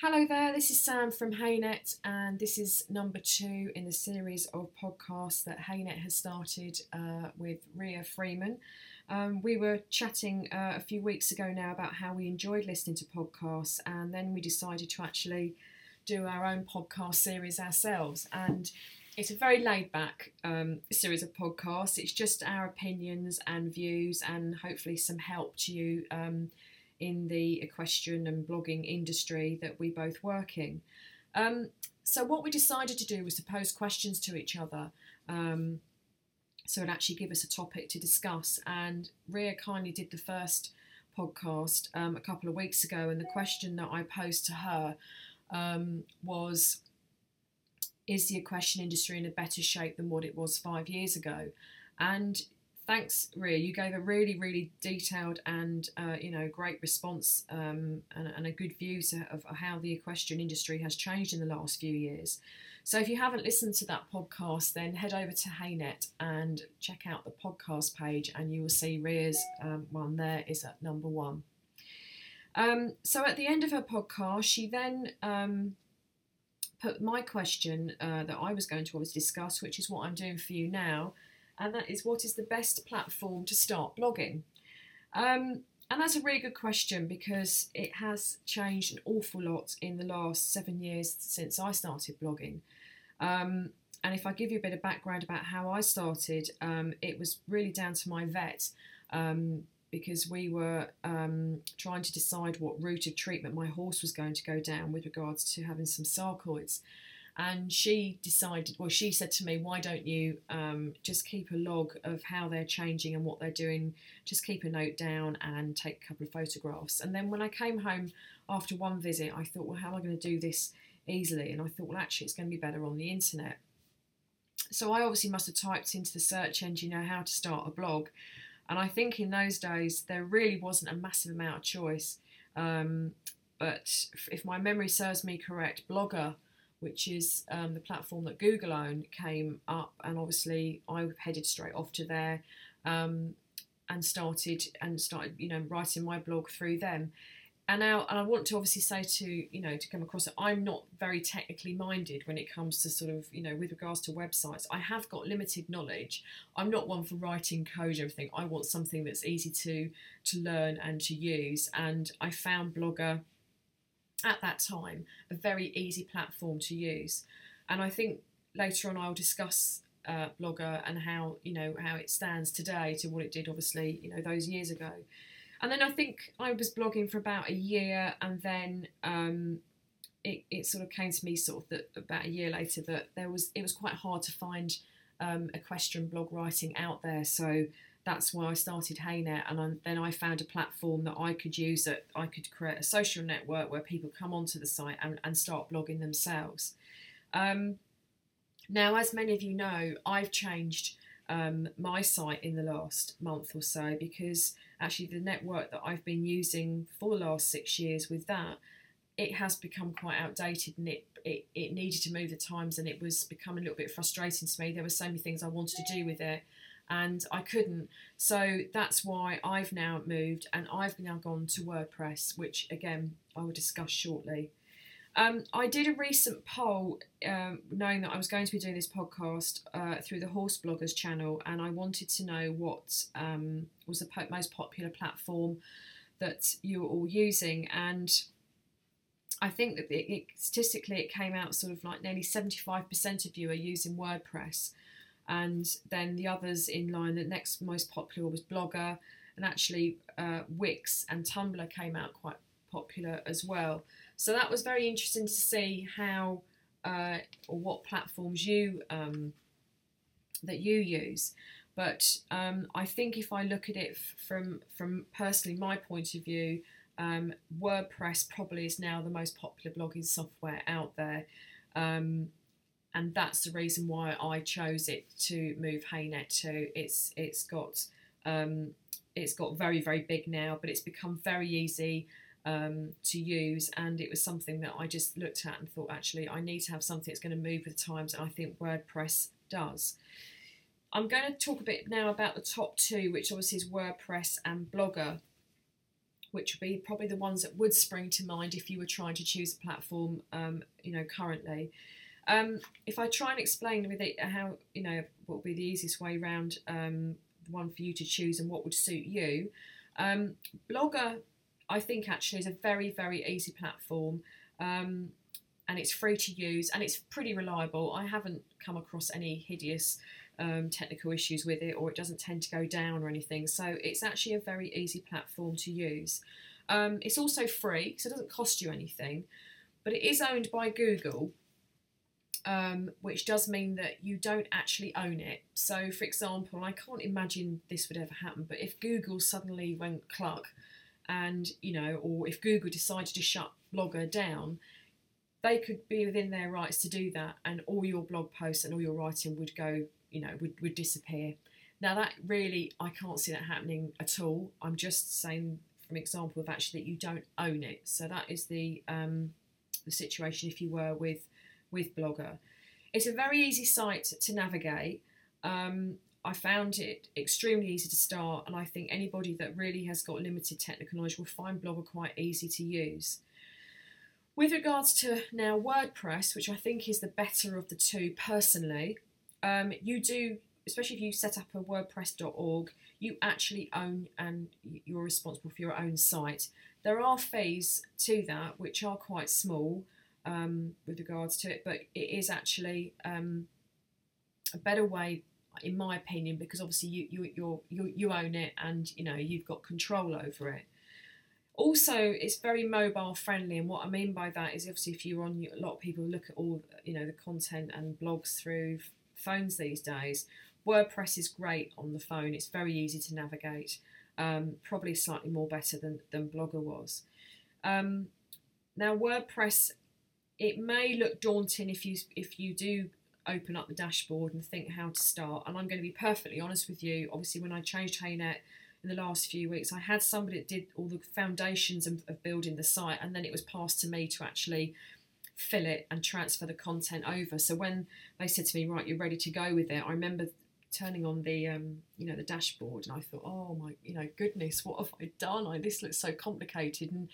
Hello there, this is Sam from Haynet, and this is number two in the series of podcasts that Haynet has started uh, with Ria Freeman. Um, we were chatting uh, a few weeks ago now about how we enjoyed listening to podcasts, and then we decided to actually do our own podcast series ourselves. And it's a very laid back um, series of podcasts. It's just our opinions and views, and hopefully some help to you um, in the equestrian and blogging industry that we both work in. Um, so, what we decided to do was to pose questions to each other. Um, so it actually give us a topic to discuss. And Ria kindly did the first podcast um, a couple of weeks ago, and the question that I posed to her um, was Is the equestrian industry in a better shape than what it was five years ago? And thanks, Ria. You gave a really, really detailed and uh, you know great response um, and, and, a good view to, of how the equestrian industry has changed in the last few years. So if you haven't listened to that podcast, then head over to Haynet and check out the podcast page, and you will see Ria's um, one there is at number one. Um, so at the end of her podcast, she then um, put my question uh, that I was going to always discuss, which is what I'm doing for you now, and that is what is the best platform to start blogging? Um, and that's a really good question because it has changed an awful lot in the last seven years since I started blogging. Um, and if I give you a bit of background about how I started, um, it was really down to my vet um, because we were um, trying to decide what route of treatment my horse was going to go down with regards to having some sarcoids. And she decided, well, she said to me, why don't you um, just keep a log of how they're changing and what they're doing? Just keep a note down and take a couple of photographs. And then when I came home after one visit, I thought, well, how am I going to do this easily. And I thought, well, actually, it's going to be better on the internet. So I obviously must have typed into the search engine, you know, how to start a blog. And I think in those days, there really wasn't a massive amount of choice. Um, but if my memory serves me correct, Blogger, which is um, the platform that Google own, came up, and obviously I headed straight off to there um, and started and started, you know, writing my blog through them. And now and I want to obviously say to you know to come across it I'm not very technically minded when it comes to sort of you know with regards to websites. I have got limited knowledge. I'm not one for writing code or everything. I want something that's easy to to learn and to use. And I found Blogger at that time a very easy platform to use and I think later on I'll discuss uh, Blogger and how you know how it stands today to what it did obviously you know those years ago and then I think I was blogging for about a year, and then um, it, it sort of came to me sort of that about a year later that there was it was quite hard to find um, equestrian blog writing out there. So that's why I started Haynet, and I, then I found a platform that I could use that I could create a social network where people come onto the site and, and start blogging themselves. Um, now, as many of you know, I've changed um, my site in the last month or so because actually the network that I've been using for the last six years with that it has become quite outdated and it, it, it needed to move the times and it was becoming a little bit frustrating to me. There were so many things I wanted to do with it and I couldn't. So that's why I've now moved and I've now gone to WordPress, which again I will discuss shortly. Um, I did a recent poll, um, knowing that I was going to be doing this podcast uh, through the Horse Bloggers channel, and I wanted to know what um, was the po- most popular platform that you were all using. And I think that it, it, statistically it came out sort of like nearly 75% of you are using WordPress. And then the others in line, the next most popular was Blogger, and actually uh, Wix and Tumblr came out quite popular as well. So that was very interesting to see how uh, or what platforms you um, that you use. But um, I think if I look at it from from personally my point of view, um, WordPress probably is now the most popular blogging software out there. Um, and that's the reason why I chose it to move Haynet to. It's it's got um, it's got very very big now, but it's become very easy um, to use. And it was something that I just looked at and thought, actually, I need to have something that's going to move with the times. And I think WordPress does. I'm going to talk a bit now about the top two, which obviously is WordPress and Blogger. which would be probably the ones that would spring to mind if you were trying to choose a platform, um, you know, currently. Um, if I try and explain with it how, you know, what would be the easiest way around um, one for you to choose and what would suit you, um, Blogger, I think actually is a very, very easy platform. Um, and it's free to use and it's pretty reliable. I haven't come across any hideous um, technical issues with it or it doesn't tend to go down or anything. So it's actually a very easy platform to use. Um, it's also free, so it doesn't cost you anything, but it is owned by Google. Um, which does mean that you don't actually own it. So, for example, I can't imagine this would ever happen, but if Google suddenly went cluck, and you know, or if Google decided to shut Blogger down, they could be within their rights to do that, and all your blog posts and all your writing would go, you know, would, would disappear. Now, that really, I can't see that happening at all. I'm just saying from example of actually that you don't own it. So that is the um, the situation if you were with with Blogger. It's a very easy site to navigate. Um, I found it extremely easy to start, and I think anybody that really has got limited technical knowledge will find Blogger quite easy to use. With regards to now WordPress, which I think is the better of the two personally, um, you do, especially if you set up a WordPress.org, you actually own and you're responsible for your own site. There are fees to that which are quite small um, with regards to it, but it is actually um, a better way, in my opinion, because obviously you you you you own it and you know you've got control over it. Also, it's very mobile friendly, and what I mean by that is obviously if you're on, a lot of people look at all you know the content and blogs through phones these days. WordPress is great on the phone; it's very easy to navigate. Um, probably slightly more better than than Blogger was. Um, now, WordPress, it may look daunting if you if you do open up the dashboard and think how to start. And I'm going to be perfectly honest with you. Obviously, when I changed Haynet in the last few weeks. I had somebody that did all the foundations of, of building the site, and then it was passed to me to actually fill it and transfer the content over. So when they said to me, "Right, you're ready to go with it," I remember turning on the um, you know the dashboard, and I thought, "Oh my, you know, goodness, what have I done? I, this looks so complicated." And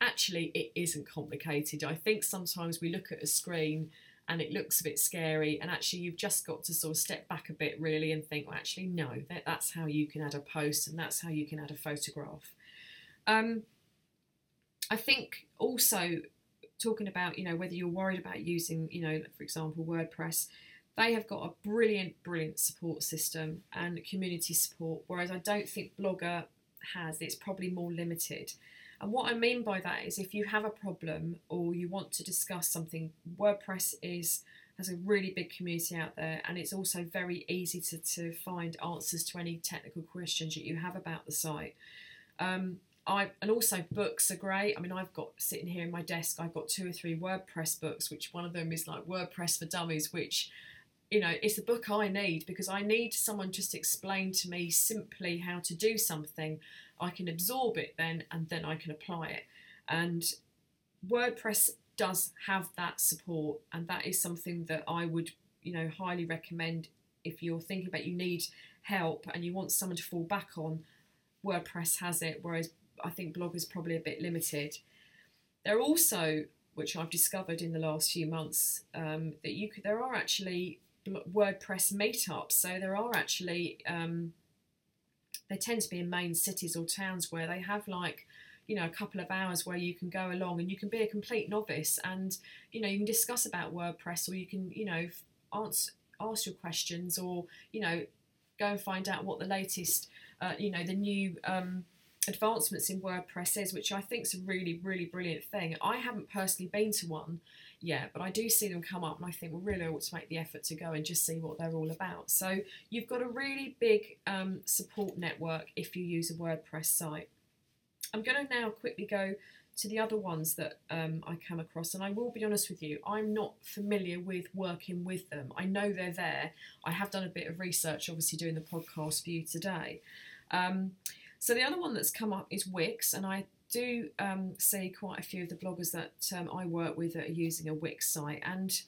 actually, it isn't complicated. I think sometimes we look at a screen and it looks a bit scary and actually you've just got to sort of step back a bit really and think well actually no that, that's how you can add a post and that's how you can add a photograph. Um, i think also talking about you know whether you're worried about using you know for example wordpress they have got a brilliant brilliant support system and community support whereas i don't think blogger has. It's probably more limited and what I mean by that is if you have a problem or you want to discuss something, WordPress is has a really big community out there and it's also very easy to, to find answers to any technical questions that you have about the site. Um, I, and also books are great. I mean, I've got sitting here in my desk, I've got two or three WordPress books, which one of them is like WordPress for Dummies, which you know, it's the book I need because I need someone just explain to me simply how to do something. I can absorb it then and then I can apply it. And WordPress does have that support, and that is something that I would, you know, highly recommend if you're thinking about you need help and you want someone to fall back on. WordPress has it, whereas I think Blog is probably a bit limited. There are also, which I've discovered in the last few months, um, that you could, there are actually WordPress meetups. So there are actually um, they tend to be in main cities or towns where they have like you know a couple of hours where you can go along and you can be a complete novice and you know you can discuss about WordPress or you can you know answer ask your questions or you know go and find out what the latest uh, you know the new um, advancements in WordPress is, which I think is a really, really brilliant thing. I haven't personally been to one yet, but I do see them come up and I think, well, really, I ought to make the effort to go and just see what they're all about. So you've got a really big um, support network if you use a WordPress site. I'm going to now quickly go to the other ones that um, I come across, and I will be honest with you, I'm not familiar with working with them. I know they're there. I have done a bit of research, obviously, doing the podcast for you today. Um, so the other one that's come up is Wix, and I do um, see quite a few of the bloggers that um, I work with that are using a Wix site, and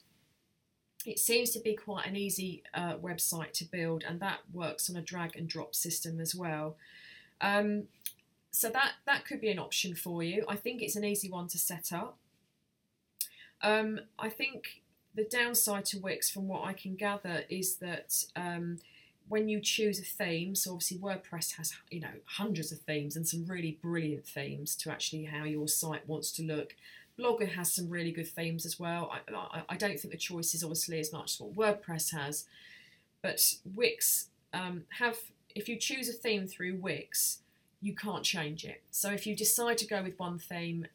it seems to be quite an easy uh, website to build, and that works on a drag and drop system as well. Um, so that that could be an option for you. I think it's an easy one to set up. Um, I think the downside to Wix, from what I can gather, is that um, when you choose a theme, so obviously WordPress has you know hundreds of themes and some really brilliant themes to actually how your site wants to look. Blogger has some really good themes as well. I, I, don't think the choice is obviously as much as what WordPress has, but Wix um, have if you choose a theme through Wix, you can't change it. So if you decide to go with one theme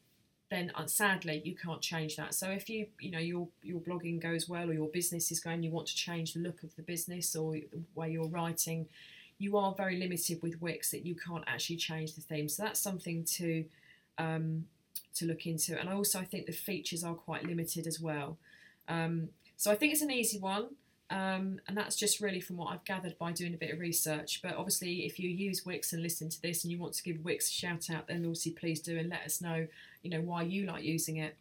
then uh, sadly you can't change that. So if you you know your your blogging goes well or your business is going, you want to change the look of the business or the way you're writing, you are very limited with Wix that you can't actually change the theme. So that's something to um, to look into. And I also I think the features are quite limited as well. Um, so I think it's an easy one. Um, and that's just really from what I've gathered by doing a bit of research. But obviously, if you use Wix and listen to this and you want to give Wix a shout out, then obviously please do and let us know, you know, why you like using it.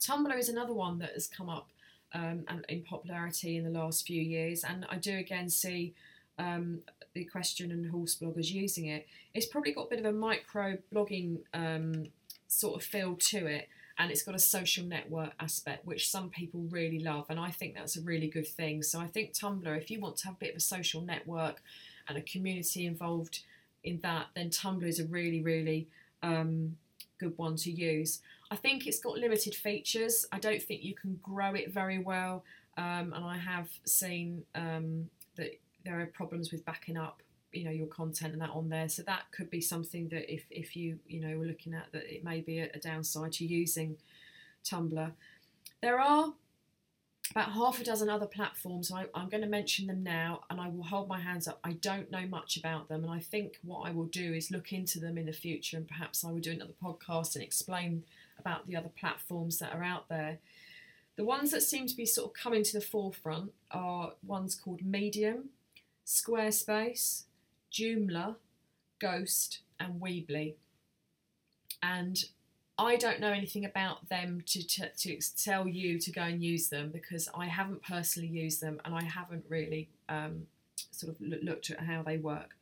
Tumblr is another one that has come up um, and in popularity in the last few years, and I do again see um, the Equestrian and horse bloggers using it. It's probably got a bit of a micro blogging um, sort of feel to it and it's got a social network aspect which some people really love and i think that's a really good thing so i think tumblr if you want to have a bit of a social network and a community involved in that then tumblr is a really really um, good one to use. I think it's got limited features. I don't think you can grow it very well um, and i have seen um, that there are problems with backing up you know your content and that on there. So that could be something that if, if you you know were looking at that it may be a, a downside to using tumblr. There are about half a dozen other platforms I, i'm going to mention them now and i will hold my hands up i don't know much about them and i think what i will do is look into them in the future and perhaps i will do another podcast and explain about the other platforms that are out there the ones that seem to be sort of coming to the forefront are ones called medium squarespace Joomla, Ghost, and Weebly. And I don't know anything about them to, to, to, tell you to go and use them because I haven't personally used them and I haven't really um, sort of looked at how they work.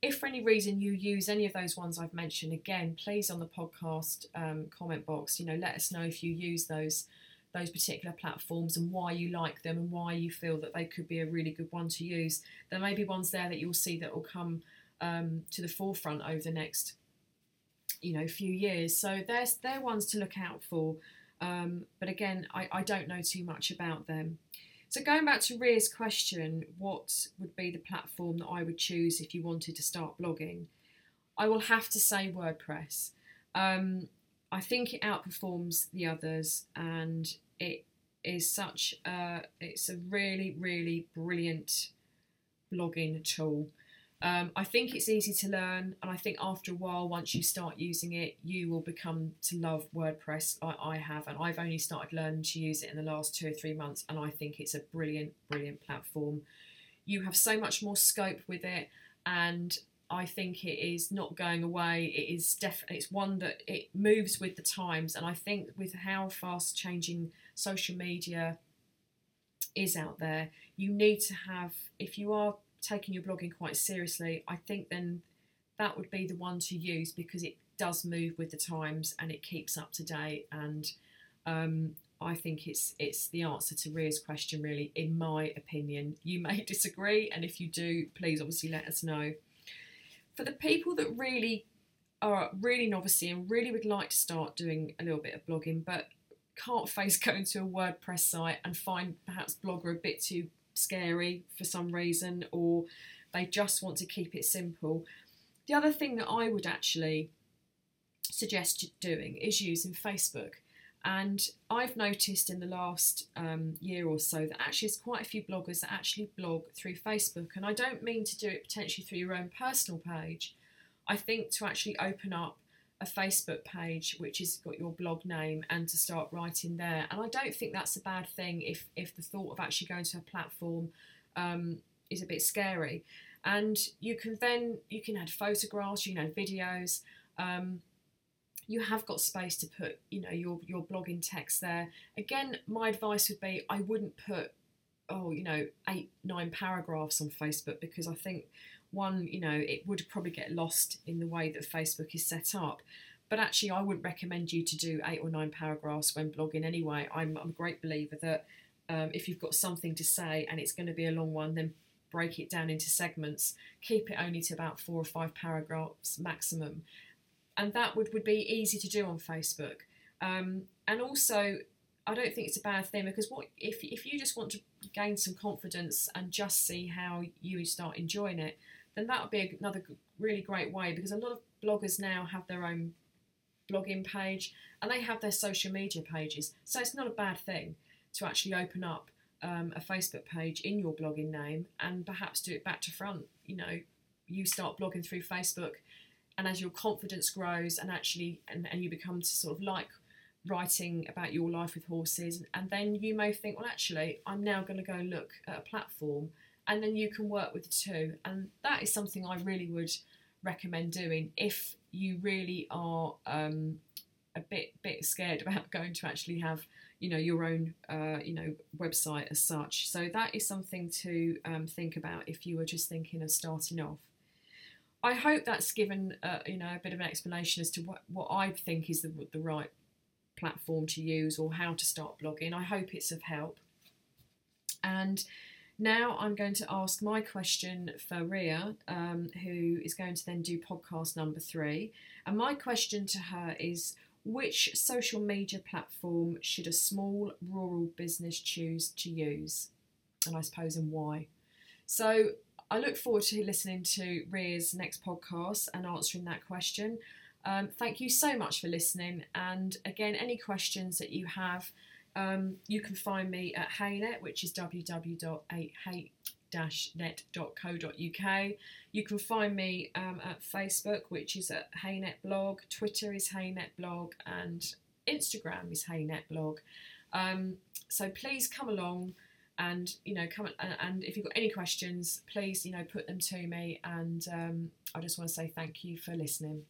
If for any reason you use any of those ones I've mentioned, again, please on the podcast um, comment box, you know, let us know if you use those those particular platforms and why you like them and why you feel that they could be a really good one to use. There may be ones there that you'll see that will come um, to the forefront over the next, you know, few years. So there's they're ones to look out for. Um, but again, I, I don't know too much about them. So going back to Ria's question, what would be the platform that I would choose if you wanted to start blogging? I will have to say WordPress. Um, I think it outperforms the others, and it is such a it's a really really brilliant blogging tool. Um, I think it's easy to learn, and I think after a while, once you start using it, you will become to love WordPress. I, I have, and I've only started learning to use it in the last two or three months, and I think it's a brilliant, brilliant platform. You have so much more scope with it, and I think it is not going away. It is definitely it's one that it moves with the times, and I think with how fast changing social media is out there, you need to have if you are taking your blogging quite seriously. I think then that would be the one to use because it does move with the times and it keeps up to date. And um, I think it's it's the answer to Ria's question, really, in my opinion. You may disagree, and if you do, please obviously let us know for the people that really are really novice and really would like to start doing a little bit of blogging but can't face going to a WordPress site and find perhaps Blogger a bit too scary for some reason or they just want to keep it simple. The other thing that I would actually suggest doing is using Facebook. And I've noticed in the last um, year or so that actually there's quite a few bloggers that actually blog through Facebook. And I don't mean to do it potentially through your own personal page. I think to actually open up a Facebook page which has got your blog name and to start writing there. And I don't think that's a bad thing if if the thought of actually going to a platform um, is a bit scary. And you can then you can add photographs, you know, videos. Um, you have got space to put, you know, your your blogging text there. Again, my advice would be I wouldn't put oh, you know, eight, nine paragraphs on Facebook because I think one, you know, it would probably get lost in the way that Facebook is set up. But actually, I wouldn't recommend you to do eight or nine paragraphs when blogging anyway. I'm, I'm a great believer that um, if you've got something to say and it's going to be a long one, then break it down into segments. Keep it only to about four or five paragraphs maximum. And that would, would be easy to do on Facebook. Um, and also, I don't think it's a bad thing because what if if you just want to gain some confidence and just see how you start enjoying it, then that would be another really great way because a lot of bloggers now have their own blogging page and they have their social media pages. So it's not a bad thing to actually open up um, a Facebook page in your blogging name and perhaps do it back to front. You know, you start blogging through Facebook, and as your confidence grows and actually and, and you become to sort of like writing about your life with horses, and then you may think, well, actually, I'm now going to go look at a platform, and then you can work with two, and that is something I really would recommend doing if you really are um, a bit bit scared about going to actually have you know your own uh, you know website as such. So that is something to um, think about if you were just thinking of starting off. I hope that's given uh, you know a bit of an explanation as to what, what I think is the, the right platform to use or how to start blogging. I hope it's of help. And now I'm going to ask my question for Ria, um, who is going to then do podcast number three. And my question to her is which social media platform should a small rural business choose to use? And I suppose, and why? So I look forward to listening to Ria's next podcast and answering that question. Um, thank you so much for listening. And again, any questions that you have, um, you can find me at Haynet, which is www.hay-net.co.uk. You can find me um, at Facebook, which is at Haynet Blog. Twitter is Haynet Blog, and Instagram is Haynet Blog. Um, so please come along and you know come and, and, if you've got any questions please you know put them to me and um, i just want to say thank you for listening